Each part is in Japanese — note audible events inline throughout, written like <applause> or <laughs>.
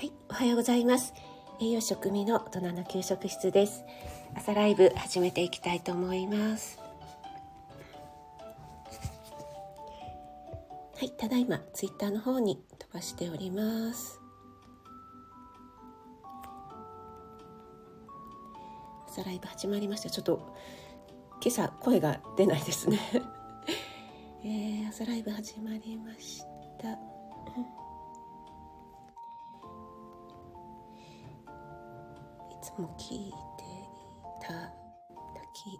はい、おはようございます。栄養食味の大人の給食室です。朝ライブ始めていきたいと思います。はい、ただいまツイッターの方に飛ばしております。朝ライブ始まりました。ちょっと今朝声が出ないですね。<laughs> えー、朝ライブ始まりました。も聞いていただき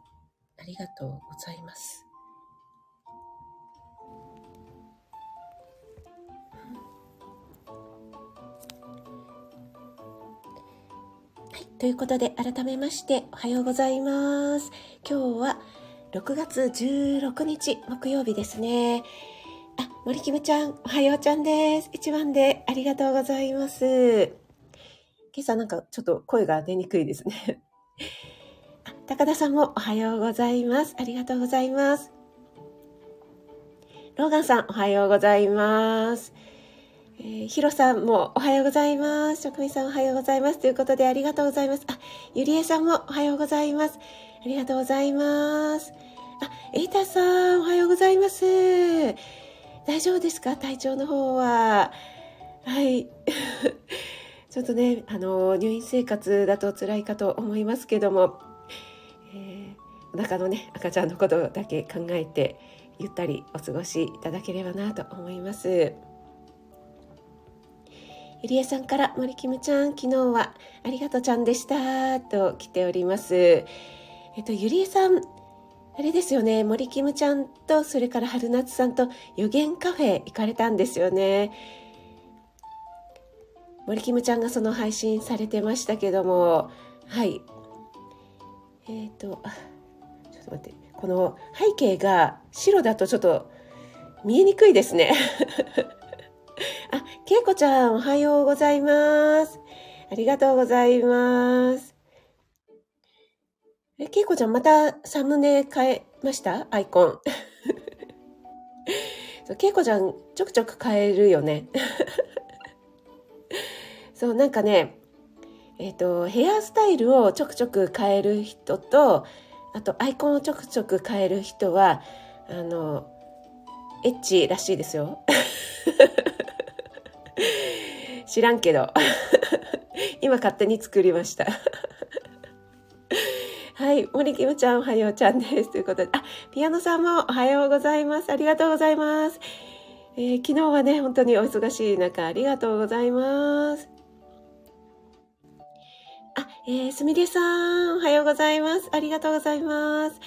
ありがとうございます。はい、ということで改めましておはようございます。今日は6月16日木曜日ですね。あ、森キムちゃん、おはようちゃんです。一番でありがとうございます。今朝なんかちょっと声が出にくいですね。<laughs> 高田さんもおはようございます。ありがとうございます。ローガンさんおはようございます。えー、ヒロさんもおはようございます。職人さんおはようございます。ということでありがとうございます。あ、ゆりえさんもおはようございます。ありがとうございます。あ、エイタさんおはようございます。大丈夫ですか？体調の方は。はい。ちょっとね、あの、入院生活だと辛いかと思いますけども、えー、お腹のね、赤ちゃんのことだけ考えて、ゆったりお過ごしいただければなと思います。ゆりえさんから森キムちゃん、昨日はありがとうちゃんでしたと来ております。えっと、ゆりえさん、あれですよね、森キムちゃんと、それから春夏さんと予言カフェ行かれたんですよね。森キムちゃんがその配信されてましたけども、はい。えっ、ー、と、ちょっと待って、この背景が白だとちょっと見えにくいですね。<laughs> あ、けいこちゃん、おはようございます。ありがとうございます。え、けいこちゃん、またサムネ変えました？アイコン。けいこちゃん、ちょくちょく変えるよね。<laughs> そう、なんかね、えっ、ー、と、ヘアスタイルをちょくちょく変える人と、あとアイコンをちょくちょく変える人は、あの、エッチらしいですよ。<laughs> 知らんけど。<laughs> 今勝手に作りました。<laughs> はい。森キムちゃんおはようちゃんです。ということで、あ、ピアノさんもおはようございます。ありがとうございます。えー、昨日はね、本当にお忙しい中、ありがとうございます。えー、すみれさん、おはようございます。ありがとうございます。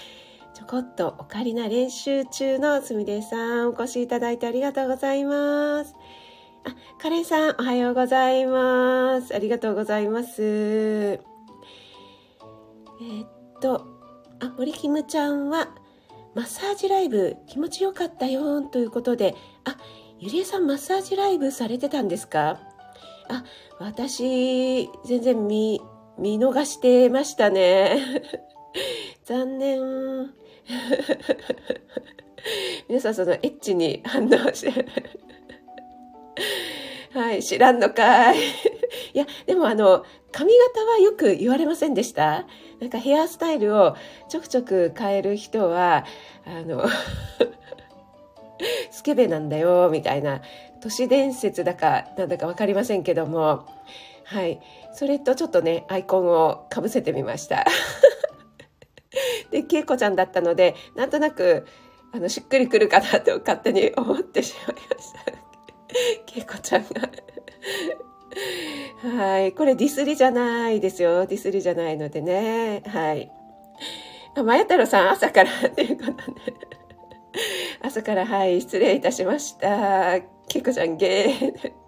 ちょこっとオカリナ練習中のすみれさん、お越しいただいてありがとうございます。あ、カレンさん、おはようございます。ありがとうございます。えー、っと、あ、森キムちゃんは、マッサージライブ気持ちよかったよということで、あ、ゆりえさんマッサージライブされてたんですか？あ、私、全然見、見逃してましたね。<laughs> 残念。<laughs> 皆さんそのエッチに反応して。<laughs> はい、知らんのかい。いや、でもあの、髪型はよく言われませんでした？なんかヘアスタイルをちょくちょく変える人は、あの、スケベなんだよ、みたいな、都市伝説だか、なんだかわかりませんけども、はい。それとちょっとね、アイコンをかぶせてみました。<laughs> で、けいこちゃんだったので、なんとなく、あの、しっくりくるかなと勝手に思ってしまいました。<laughs> けいこちゃんが。<laughs> はい。これディスりじゃないですよ。ディスりじゃないのでね。はい。あ、まや太郎さん、朝からっていうことで。朝から、はい、失礼いたしました。けいこちゃん、ゲー。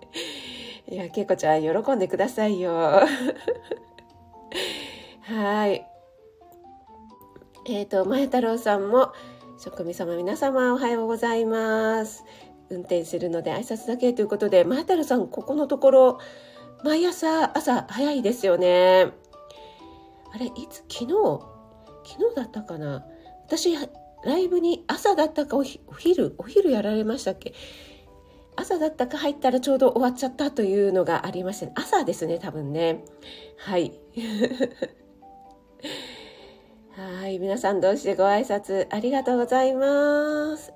いや、けいこちゃん、喜んでくださいよ。<laughs> はい。えっ、ー、と、まや太郎さんも、職味様皆様おはようございます。運転するので挨拶だけということで、まや太郎さん、ここのところ、毎朝、朝早いですよね。あれ、いつ、昨日、昨日だったかな？私、ライブに朝だったかお昼、お昼やられましたっけ？朝だったか入ったらちょうど終わっちゃったというのがありまして、朝ですね、多分ね。はい。<laughs> はい、皆さん同士でご挨拶ありがとうございます。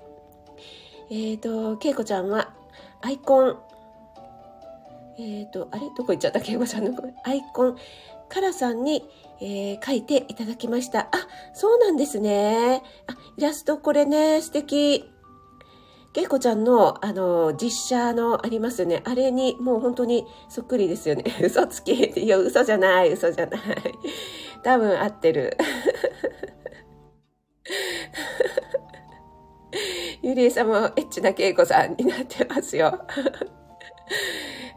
えっ、ー、と、けいこちゃんは、アイコン、えっ、ー、と、あれ？どこ行っちゃった？けいこちゃんのアイコン、カラさんに、えー、書いていただきました。あ、そうなんですね。あ、イラストこれね、素敵。けいこちゃんの、あの、実写のありますよね。あれに、もう本当にそっくりですよね。<laughs> 嘘つき。いや、嘘じゃない、嘘じゃない。多分合ってる。<laughs> ゆりえさんもエッチなけいこさんになってますよ。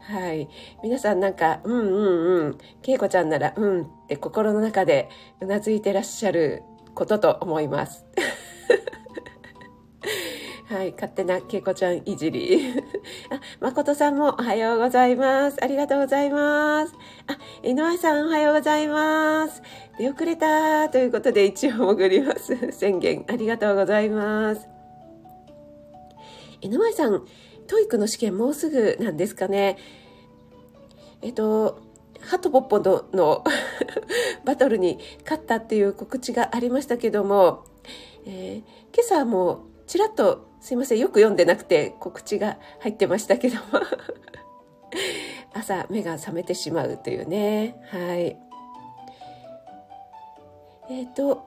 はい。皆さんなんか、うんうんうん、けいこちゃんなら、うんって心の中でうなずいてらっしゃることと思います。はい、勝手なけいこちゃんいじり。<laughs> あ、まことさんもおはようございます。ありがとうございます。あ、井上さんおはようございます。出遅れたということで一応潜ります。<laughs> 宣言ありがとうございます。井上さん、 TOEIC の試験もうすぐなんですかね。えっと、ハトポッポのの <laughs> バトルに勝ったっていう告知がありましたけども、えー、今朝もちらっとすいません、よく読んでなくて告知が入ってましたけども。<laughs> 朝目が覚めてしまうというね。はい。えっ、ー、と、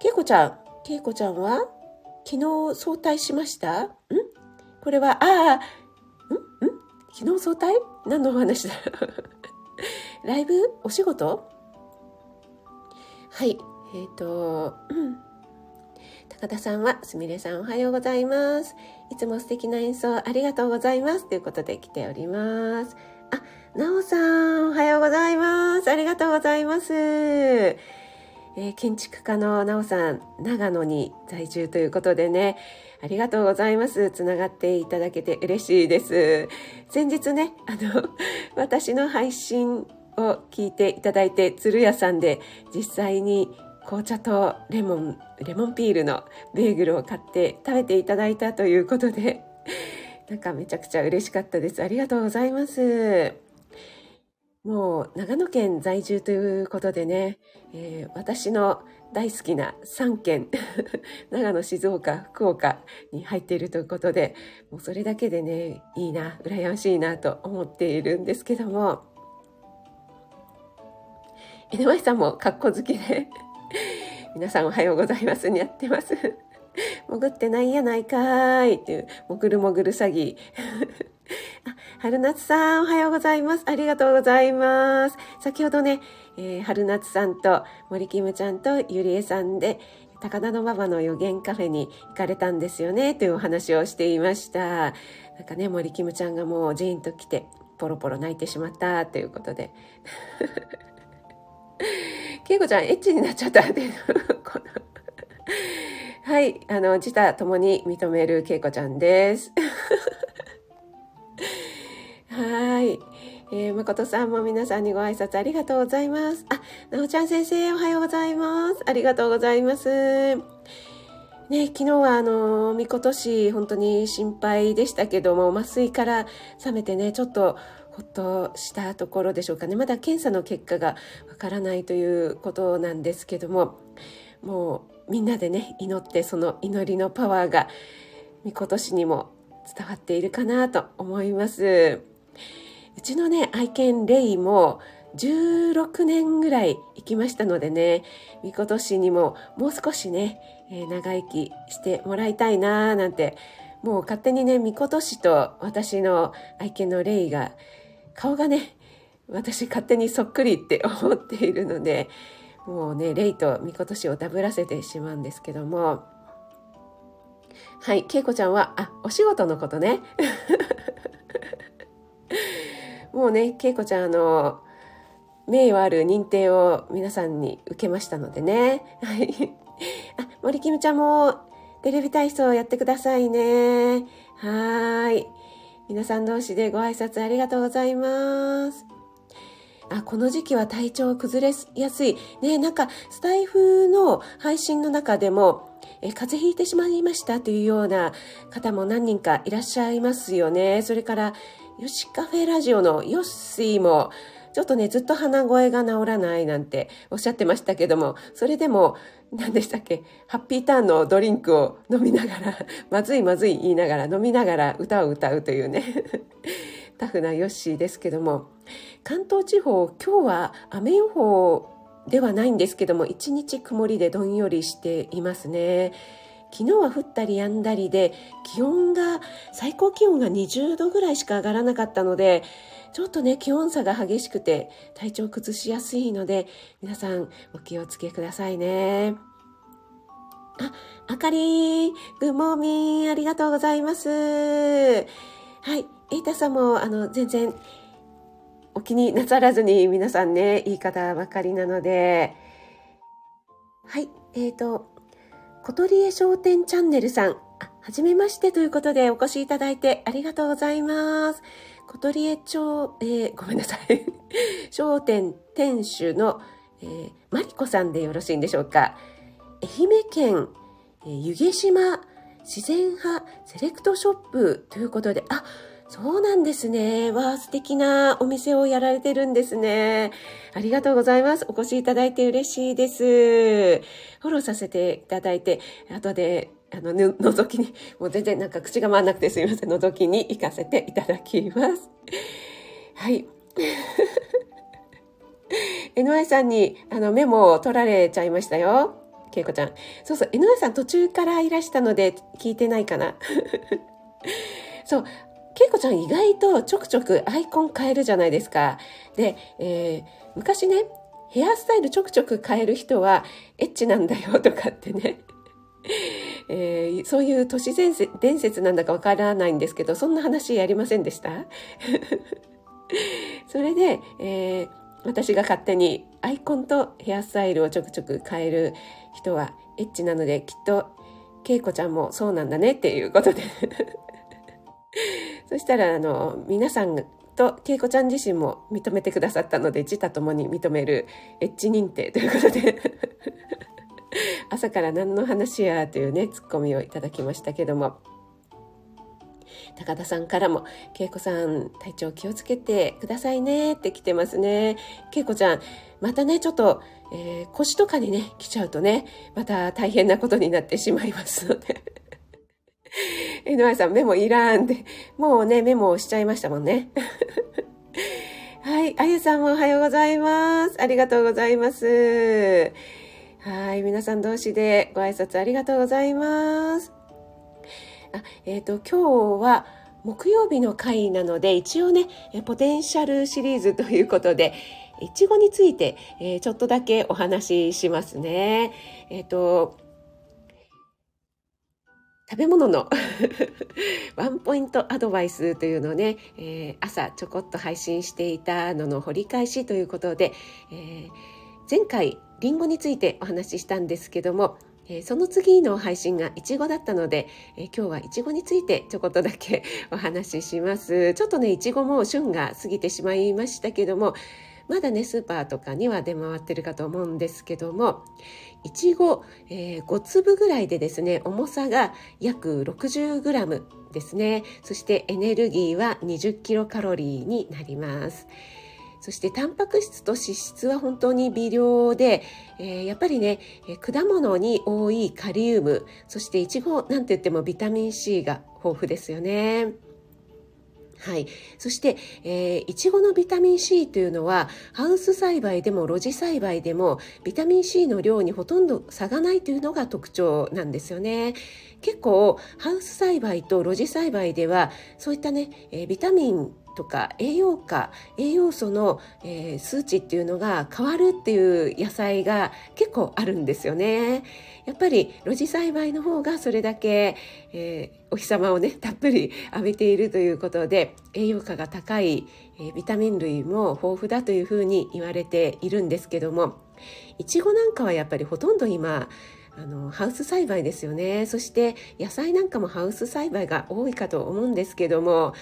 けいこちゃん、けいこちゃんは？昨日早退しました？ん？これは、ああ、ん？ん？昨日早退？何のお話だ？<laughs> ライブ？お仕事？はい。えっ、ー、と、うん。高田さんは、すみれさんおはようございます。いつも素敵な演奏ありがとうございます。ということで来ております。あ、なおさん、おはようございます。ありがとうございます。えー、建築家のなおさん、長野に在住ということでね、ありがとうございます。つながっていただけて嬉しいです。先日ね、あの、<laughs> 私の配信を聞いていただいて、鶴屋さんで実際に紅茶とレモン、レモンピールのベーグルを買って食べていただいたということで、<laughs> なんかめちゃくちゃ嬉しかったです。ありがとうございます。もう長野県在住ということでね、えー、私の大好きな3県、<laughs> 長野、静岡、福岡に入っているということで、もうそれだけでね、いいな、羨ましいなと思っているんですけども、井上さんも格好好きで <laughs> 皆さんおはようございますにやってます。<laughs> 潜ってないやないかーいっていう、もぐるもぐる詐欺。<laughs> あ、春夏さん、おはようございます。ありがとうございます。先ほどね、えー、春夏さんと森キムちゃんとゆりえさんで、高田馬場の予言カフェに行かれたんですよね、というお話をしていました。なんかね、森キムちゃんがもうジーンと来て、ポロポロ泣いてしまったということで。けいこちゃん、エッチになっちゃったっていう。はい、あの、自他ともに認めるけいこちゃんです。はい。えー、誠さんも皆さんにご挨拶ありがとうございます。あ、なおちゃん先生おはようございます。ありがとうございます。ね、昨日はあの、みことし本当に心配でしたけども、麻酔から覚めてね、ちょっとほっとしたところでしょうかね。まだ検査の結果がわからないということなんですけども、もうみんなでね、祈ってその祈りのパワーが、みことしにも伝わっているかなと思います。うちのね、愛犬レイも16年ぐらい生きましたのでね、みことしにももう少しね、えー、長生きしてもらいたいなーなんて、もう勝手にね、みことしと私の愛犬のレイが顔がね、私勝手にそっくりって思っているので、もうね、レイとミコトシをダブらせてしまうんですけども、はい、ケイコちゃんは、あ、お仕事のことね。<laughs> もうね、ケイコちゃん、あの、名誉ある認定を皆さんに受けましたのでね。はい。あ、森キムちゃんもテレビ体操やってくださいね。はい。皆さん同士でご挨拶ありがとうございます。あ、この時期は体調崩れやすい。ね、なんか、スタイフの配信の中でも、え風邪ひいてしまいましたというような方も何人かいらっしゃいますよね。それから、ヨシカフェラジオのヨッシーも、ちょっとね、ずっと鼻声が治らないなんておっしゃってましたけども、それでも、何でしたっけ、ハッピーターンのドリンクを飲みながら、<laughs> まずいまずい言いながら、飲みながら歌を歌うというね、<laughs> タフなヨッシーですけども、関東地方、今日は雨予報ではないんですけども、一日曇りでどんよりしていますね。昨日は降ったり止んだりで気温が最高気温が20度ぐらいしか上がらなかったのでちょっとね気温差が激しくて体調崩しやすいので皆さんお気をつけくださいね。あ、あかりグッモーありがとうございます。はい、エイタさんもあの全然お気になさらずに皆さんね、いい方ばかりなので、はい、えっ、ー、と、小鳥江商店チャンネルさん、はじめましてということでお越しいただいてありがとうございます。小鳥江町、えー、ごめんなさい。<laughs> 商店店主の、えー、マリコさんでよろしいんでしょうか。愛媛県、えー、湯気島自然派セレクトショップということで、あ、そうなんですね。わあ、素敵なお店をやられてるんですね。ありがとうございます。お越しいただいて嬉しいです。フォローさせていただいて、後で、あの、覗きに、もう全然なんか口が回んなくてすいません。覗きに行かせていただきます。はい。<laughs> NY さんにあのメモを取られちゃいましたよ。けいこちゃん。そうそう、NY さん途中からいらしたので聞いてないかな。<laughs> そう、けいこちゃん意外とちょくちょくアイコン変えるじゃないですか。で、えー、昔ね、ヘアスタイルちょくちょく変える人はエッチなんだよとかってね。えー、そういう都市伝説なんだかわからないんですけど、そんな話やりませんでした？<laughs> それで、えー、私が勝手にアイコンとヘアスタイルをちょくちょく変える人はエッチなので、きっと、けいこちゃんもそうなんだねっていうことで。<laughs> そしたら、あの、皆さんと、けいこちゃん自身も認めてくださったので、自他ともに認めるエッジ認定ということで。<laughs> 朝から何の話やというね、ツッコミをいただきましたけども、高田さんからも、けいこさん、体調気をつけてくださいねって来てますね。けいこちゃん、またね、ちょっと、えー、腰とかにね、来ちゃうとね、また大変なことになってしまいますので <laughs> NY さん、メモいらんって。もうね、メモしちゃいましたもんね。<laughs> はい。あゆさんもおはようございます。ありがとうございます。はい。皆さん同士でご挨拶ありがとうございます。あ、えっ、ー、と、今日は木曜日の回なので、一応ね、ポテンシャルシリーズということで、いちごについて、えー、ちょっとだけお話ししますね。えっ、ー、と、食べ物の <laughs> ワンポイントアドバイスというのをね、えー、朝ちょこっと配信していたのの掘り返しということで、えー、前回りんごについてお話ししたんですけども、えー、その次の配信がいちごだったので、え今日はいちごについてちょこっとだけお話しします。ちょっとね、いちごも旬が過ぎてしまいましたけども、まだね、スーパーとかには出回ってるかと思うんですけども、いちご、えー、5粒ぐらいでですね、重さが約 60g ですね。そしてエネルギーは20キロカロリーになります。そしてタンパク質と脂質は本当に微量で、えー、やっぱりね、え果物に多いカリウム、そしていちごなんて言ってもビタミン C が豊富ですよね。はい。そして、えー、いちごのビタミン C というのは、ハウス栽培でも露地栽培でも、ビタミン C の量にほとんど差がないというのが特徴なんですよね。結構、ハウス栽培と露地栽培では、そういったね、えー、ビタミンとか栄養価栄養素の、えー、数値っていうのが変わるっていう野菜が結構あるんですよね。やっぱり露地栽培の方がそれだけ、えー、お日様をねたっぷり浴びているということで栄養価が高い、えー、ビタミン類も豊富だというふうに言われているんですけどもいちごなんかはやっぱりほとんど今あのハウス栽培ですよねそして野菜なんかもハウス栽培が多いかと思うんですけども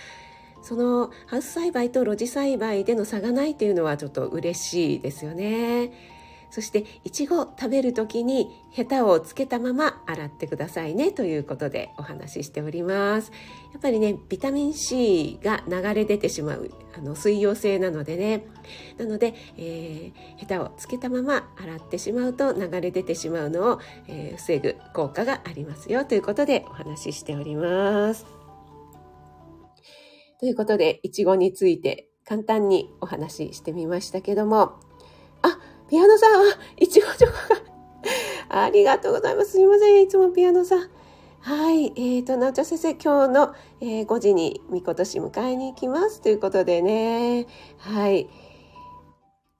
そのハウス栽培と露地栽培での差がないというのはちょっと嬉しいですよね。そしていちご食べる時にヘタをつけたまま洗ってくださいねということでお話ししております。やっぱりねビタミン C が流れ出てしまうあの水溶性なのでね。なので、えー、ヘタをつけたまま洗ってしまうと流れ出てしまうのを、えー、防ぐ効果がありますよということでお話ししております。ということでいちごについて簡単にお話ししてみましたけどもあピアノさん、あ、いちごチョコが。<laughs> ありがとうございます。すいません。いつもピアノさん。はい。え、ー、と、なおちゃん先生、今日の、えー、5時にみことし迎えに行きます。ということでね。はい。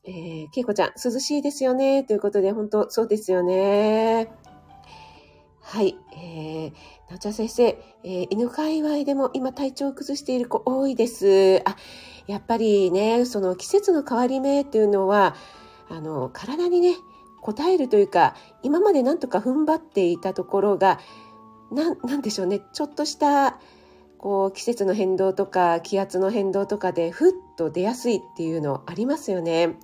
えー、けいこちゃん、涼しいですよね。ということで、本当そうですよね。はい。えー、なおちゃん先生、えー、犬界隈でも今体調を崩している子多いです。あ、やっぱりね、その季節の変わり目っていうのは、あの体にね応えるというか今までなんとか踏ん張っていたところが何でしょうねちょっとしたこう季節の変動とか気圧の変動とかでふっと出やすいっていうのありますよね。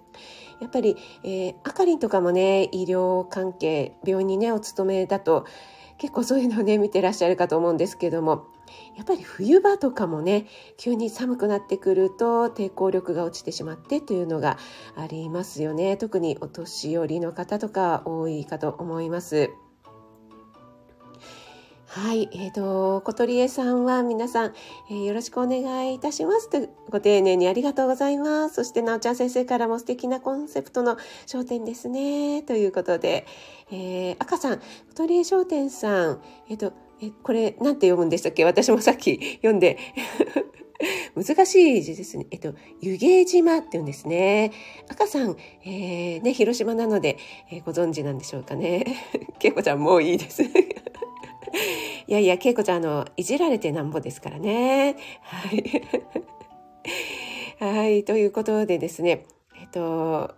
やっぱり、えー、あかりんとかもね医療関係病院にねお勤めだと結構そういうのをね見てらっしゃるかと思うんですけどもやっぱり冬場とかもね急に寒くなってくると抵抗力が落ちてしまってというのがありますよね特にお年寄りの方とか多いかと思います。はい、えっ、ー、と、小鳥江さんは皆さん、えー、よろしくお願いいたしますと、ご丁寧にありがとうございます。そして、なおちゃん先生からも素敵なコンセプトの <laughs> 商店ですね、ということで、えー、赤さん、小鳥江商店さん、えっ、ー、と、え、これ、なんて読むんでしたっけ？私もさっき読んで <laughs> 難しい字ですね。えっと、湯気島って言うんですね。赤さん、えー、ね、広島なので、えー、ご存知なんでしょうかね。けいこちゃんもういいです。いやいや、けいこちゃん、あの、いじられてなんぼですからね。はい。はい、ということでですね、えっと、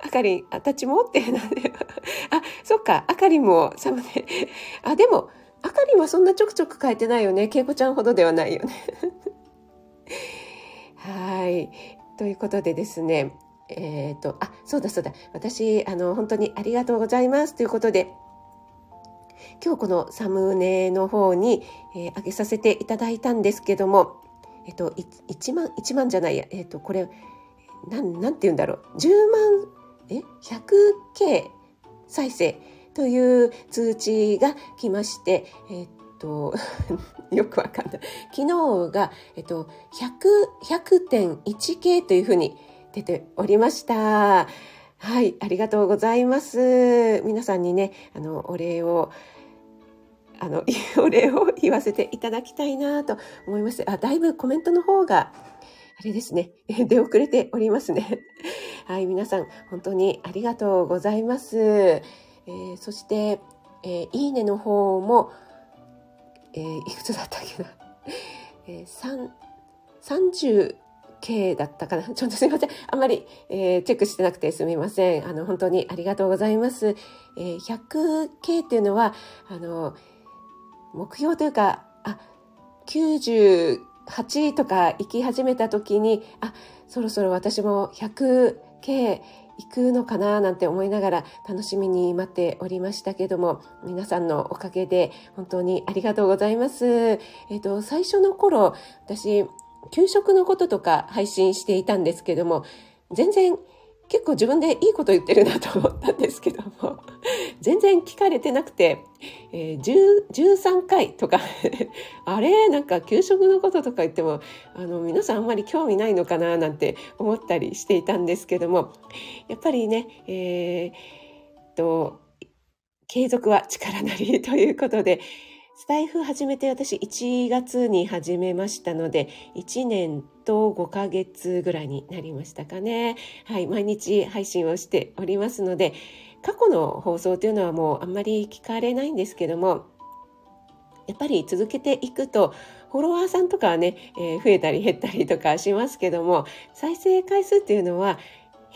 あかりん、あたちもってなんで、あ、そっか、あかりんもサムネ。あ、でも、あかりんはそんなちょくちょく変えてないよね。けいこちゃんほどではないよね。はい。ということでですね、えっ、ー、と、あ、そうだそうだ。私、あの、本当にありがとうございます。ということで、今日このサムネの方に、えー、上げさせていただいたんですけども、えっ、と、1万、1万じゃないや、えっ、と、これ、なん、なんて言うんだろう。10万、え ?100K 再生という通知が来まして、えっと、<laughs> よくわかんない。昨日が、えっと、100、100.1K というふうに出ておりました。はい、ありがとうございます。皆さんにね、あの、お礼を、あの、<laughs> お礼を言わせていただきたいなと思います。あ、だいぶコメントの方が、あれですね、<laughs> 出遅れておりますね。<laughs> はい、皆さん、本当にありがとうございます。えー、そして、えー、いいねの方も、えー、いくつだったっけな。えー、30 K だったかな？<laughs> ちょっとすいません。あんまり、えー、チェックしてなくてすみません。あの、本当にありがとうございます。えー、100K っていうのは、あの、目標というか、あ、98とか行き始めた時に、あ、そろそろ私も 100K 行くのかななんて思いながら楽しみに待っておりましたけども皆さんのおかげで本当にありがとうございます。えっ、ー、と最初の頃私給食のこととか配信していたんですけども全然結構自分でいいこと言ってるなと思ったんですけども <laughs> 全然聞かれてなくて、えー、13回とか <laughs> あれ？なんか給食のこととか言ってもあの皆さんあんまり興味ないのかななんて思ったりしていたんですけどもやっぱりね、えー、と継続は力なりということでスタイフ始めて私1月に始めましたので、1年と5ヶ月ぐらいになりましたかね。はい、毎日配信をしておりますので、過去の放送というのはもうあんまり聞かれないんですけども、やっぱり続けていくと、フォロワーさんとかはね、えー、増えたり減ったりとかしますけども、再生回数っていうのは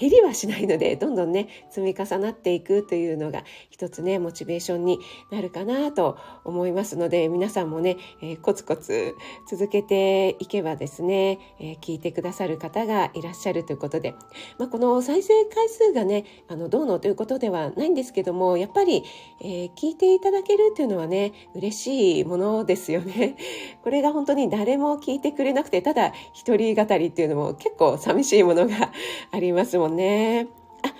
減りはしないので、どんどんね、積み重なっていくというのが一つね、モチベーションになるかなと思いますので、皆さんもね、えー、コツコツ続けていけばですね、えー、聞いてくださる方がいらっしゃるということで、まあ、この再生回数がね、あの、どうのということではないんですけども、やっぱり、えー、聞いていただけるというのはね、嬉しいものですよね。<laughs> これが本当に誰も聞いてくれなくて、ただ一人語りっていうのも結構寂しいものがありますもんね。あ、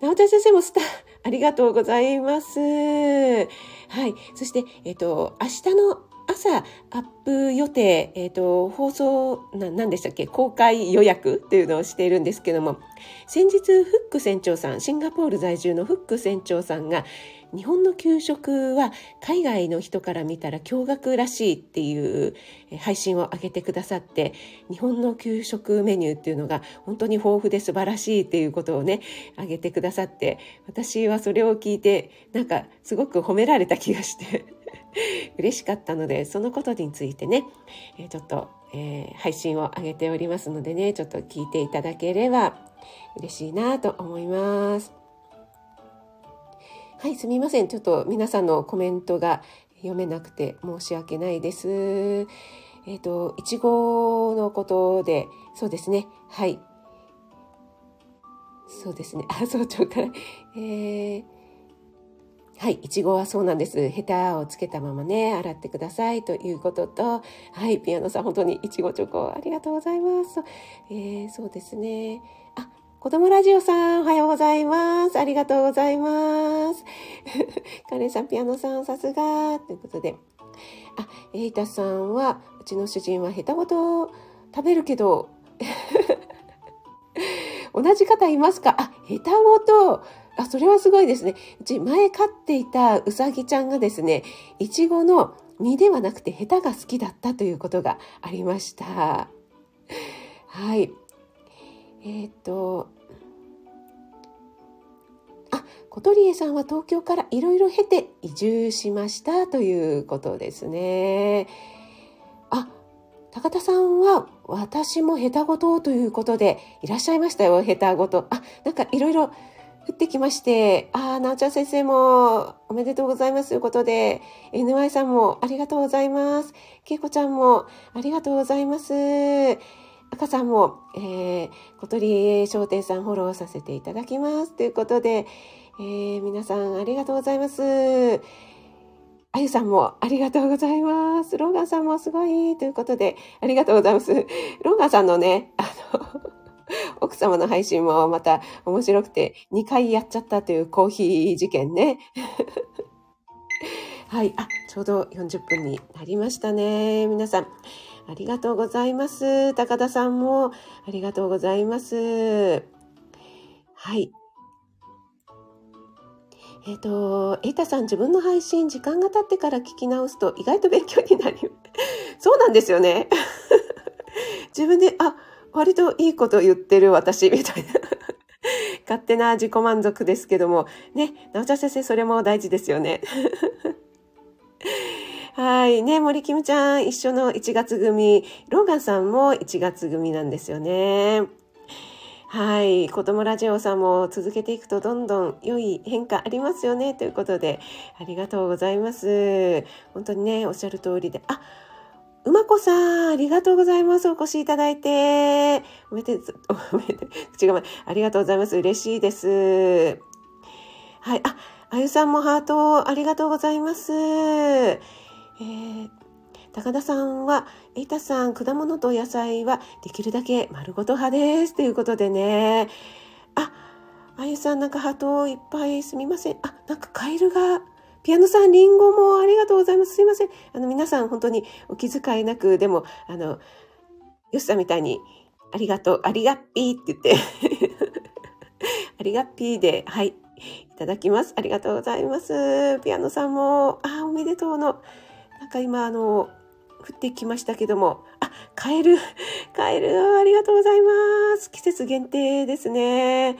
直田先生もスター、ありがとうございます。はい。そして、えっ、と、明日の朝アップ予定、えっ、ー、と、放送、な、何でしたっけ？公開予約っていうのをしているんですけども、先日、フック船長さん、シンガポール在住のフック船長さんが、日本の給食は海外の人から見たら驚愕らしいっていう配信を上げてくださって日本の給食メニューっていうのが本当に豊富で素晴らしいっていうことをね上げてくださって私はそれを聞いてなんかすごく褒められた気がして。<laughs> 嬉しかったのでそのことについてねちょっと、えー、配信を上げておりますのでねちょっと聞いていただければ嬉しいなと思います。はい、すみません。ちょっと皆さんのコメントが読めなくて申し訳ないです。えっ、ー、と、いちごのことで、そうですね。はい。そうですね。あ、早朝から。えー、はい、いちごはそうなんです。ヘタをつけたままね、洗ってくださいということと、はい、ピアノさん本当にいちごチョコありがとうございます。えー、そうですね。あ、子供ラジオさん、おはようございます。ありがとうございます。<laughs> カレンさん、ピアノさん、さすが。ということで。あ、エイタさんは、うちの主人はヘタごと食べるけど、<laughs> 同じ方いますか？あ、ヘタごと、あ、それはすごいですね。うち前飼っていたうさぎちゃんがですね、いちごの実ではなくてヘタが好きだったということがありました。はい。えっ、と、あ、小鳥江さんは東京からいろいろ経て移住しましたということですね。あ、高田さんは私も下手ごとということでいらっしゃいましたよ、下手ごと。あ、なんかいろいろ降ってきまして、ああ、なおちゃん先生もおめでとうございますということで、NY さんもありがとうございます。けいこちゃんもありがとうございます。赤さんも、えー、小鳥商店さんフォローさせていただきます。ということで、えー、皆さんありがとうございます。あゆさんもありがとうございます。ローガンさんもすごいということで、ありがとうございます。ローガンさんのね、あの、奥様の配信もまた面白くて、2回やっちゃったというコーヒー事件ね。<laughs> はい。あ、ちょうど40分になりましたね。皆さん。ありがとうございます。高田さんもありがとうございます。はい。えっ、ー、と、エイタさん自分の配信時間が経ってから聞き直すと意外と勉強になり、そうなんですよね。<laughs> 自分で、あ、割といいこと言ってる私、みたいな。<laughs> 勝手な自己満足ですけども、ね、直ちゃん先生、それも大事ですよね。<laughs> はい。ね、森キムちゃん、一緒の1月組。ローガンさんも1月組なんですよね。はい。子供ラジオさんも続けていくとどんどん良い変化ありますよね。ということで、ありがとうございます。本当にね、おっしゃる通りで。あ、うまこさん、ありがとうございます。お越しいただいて。おめでとう、おめで <laughs> とう、口が前。ありがとうございます。嬉しいです。はい。あ、あゆさんもハートありがとうございます。えー、高田さんは、エイタさん、果物と野菜はできるだけ丸ごと派です。ということでね。あ、あゆさん、なんかハートいっぱいすみません。あ、なんかカエルが、ピアノさん、リンゴもありがとうございます。すいません。あの、皆さん、本当にお気遣いなく、でも、あの、よしさんみたいに、ありがとう、ありがっぴーって言って <laughs> ありがっぴーで、はい、いただきます。ありがとうございます。ピアノさんも、あ、おめでとうの、なんか今、あの、降ってきましたけども、あ、カエル、<laughs> カエル、ありがとうございます。季節限定ですね。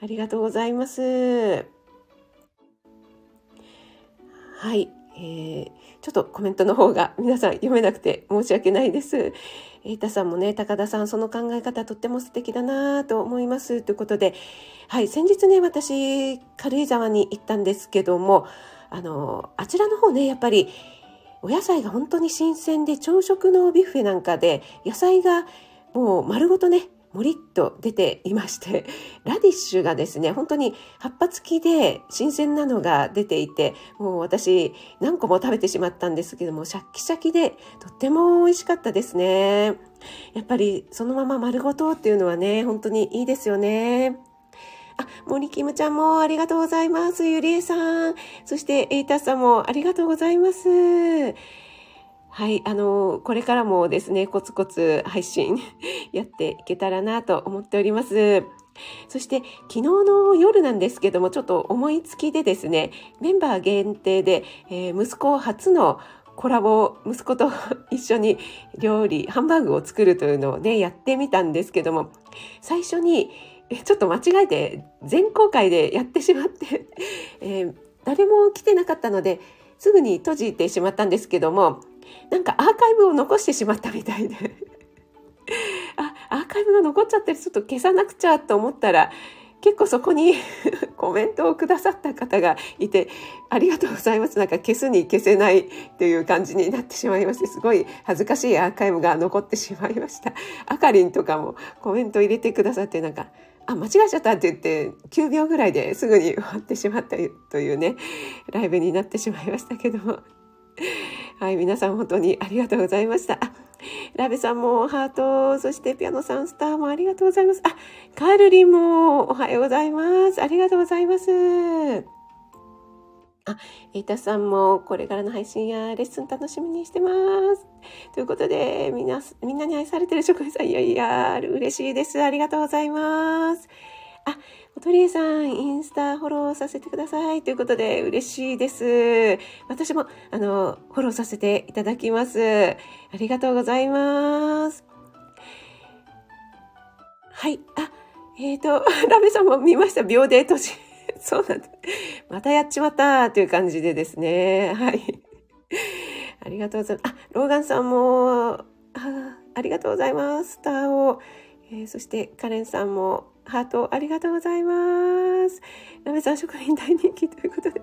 ありがとうございます。はい。えー、ちょっとコメントの方が皆さん読めなくて申し訳ないです。えー、さんもね、高田さん、その考え方とっても素敵だなと思います。ということで、はい、先日ね、私、軽井沢に行ったんですけども、あの、あちらの方ね、やっぱり、お野菜が本当に新鮮で、朝食のビュッフェなんかで、野菜がもう丸ごとね、もりっと出ていまして、<laughs> ラディッシュがですね、本当に葉っぱ付きで新鮮なのが出ていて、もう私何個も食べてしまったんですけども、シャッキシャキでとっても美味しかったですね。やっぱりそのまま丸ごとっていうのはね、本当にいいですよね。あ、森キムちゃんもありがとうございます。ゆりえさん。そして、エイタさんもありがとうございます。はい、あの、これからもですね、コツコツ配信 <laughs> やっていけたらなと思っております。そして昨日の夜なんですけども、ちょっと思いつきでですね、メンバー限定で、えー、息子初のコラボ、息子と <laughs> 一緒に料理、ハンバーグを作るというのをね、やってみたんですけども、最初にちょっと間違えて全公開で <laughs> やってしまってえー、誰も来てなかったので、すぐに閉じてしまったんですけども、なんかアーカイブを残してしまったみたいで <laughs> あ、アーカイブが残っちゃってるちょっと消さなくちゃと思ったら、結構そこに <laughs> コメントをくださった方がいて、ありがとうございます。なんか消すに消せないっていう感じになってしまいまして、すごい恥ずかしいアーカイブが残ってしまいました。あかりんとかもコメント入れてくださって、なんか、あ、間違えちゃったって言って9秒ぐらいで <laughs> すぐに終わってしまったというね、ライブになってしまいましたけども。はい、皆さん本当にありがとうございました。ラベさんもハート、そしてピアノさんスターもありがとうございます。あ、カールリンもおはようございます。ありがとうございます。あ、エイタさんもこれからの配信やレッスン楽しみにしてます。ということで、みんな、みんなに愛されてる職員さん、いやいや、嬉しいです。ありがとうございます。あ、おとりえさん、インスタフォローさせてください。ということで、嬉しいです。私も、あの、フォローさせていただきます。ありがとうございます。はい。あ、えっ、ー、と、<laughs> ラメさんも見ました。秒で閉じ。<laughs> そうなんだ。またやっちまったという感じでですね。はい。ありがとうございます。あ、ローガンさんも、あありがとうございます。スターを。えー、そしてカレンさんもハートありがとうございます。ラメさん職人大人気ということで。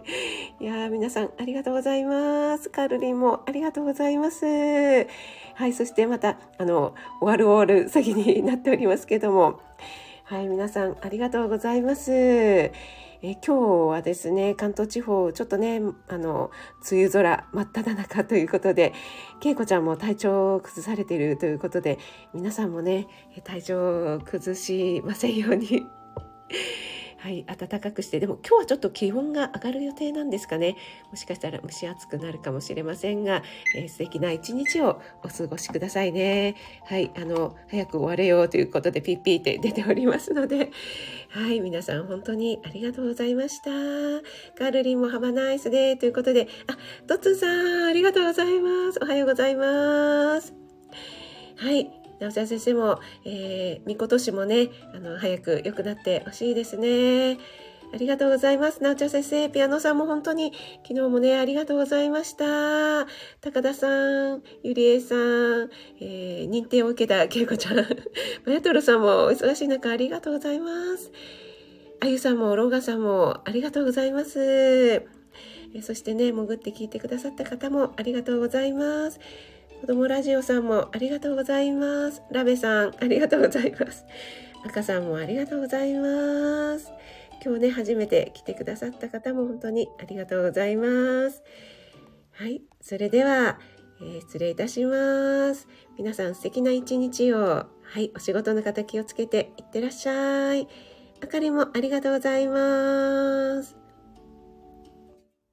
いやー、皆さんありがとうございます。カルリンもありがとうございます。はい、そしてまた、あの、終わる終わる先になっておりますけども。はい、皆さんありがとうございます。え今日はですね、関東地方、ちょっとね、あの、梅雨空真っ只中ということで、恵子ちゃんも体調を崩されているということで、皆さんもね、体調を崩しませんように。<laughs> はい、暖かくして、でも今日はちょっと気温が上がる予定なんですかね。もしかしたら蒸し暑くなるかもしれませんが、えー、素敵な一日をお過ごしくださいね。はい、あの、早く終われようということでピッピーって出ておりますので、はい、皆さん本当にありがとうございました。カールリンもハバナイスでということで、あ、ドッツンさん、ありがとうございます。おはようございます。はい、直ちゃん先生も、えー、みことしもね、あの、早く良くなってほしいですね。ありがとうございます。なおちゃん先生、ピアノさんも本当に昨日もね、ありがとうございました。高田さん、ゆりえさん、えー、認定を受けたけいこちゃん、マヤトルさんもお忙しい中ありがとうございます。あゆさんも、ローガさんもありがとうございます。えそしてね、潜って聞いてくださった方もありがとうございます。子供ラジオさんもありがとうございます。ラベさん、ありがとうございます。赤さんもありがとうございます。今日ね、初めて来てくださった方も本当にありがとうございます。はい、それでは、えー、失礼いたします。皆さん素敵な一日を、はい、お仕事の方気をつけていってらっしゃい。あかりもありがとうございます。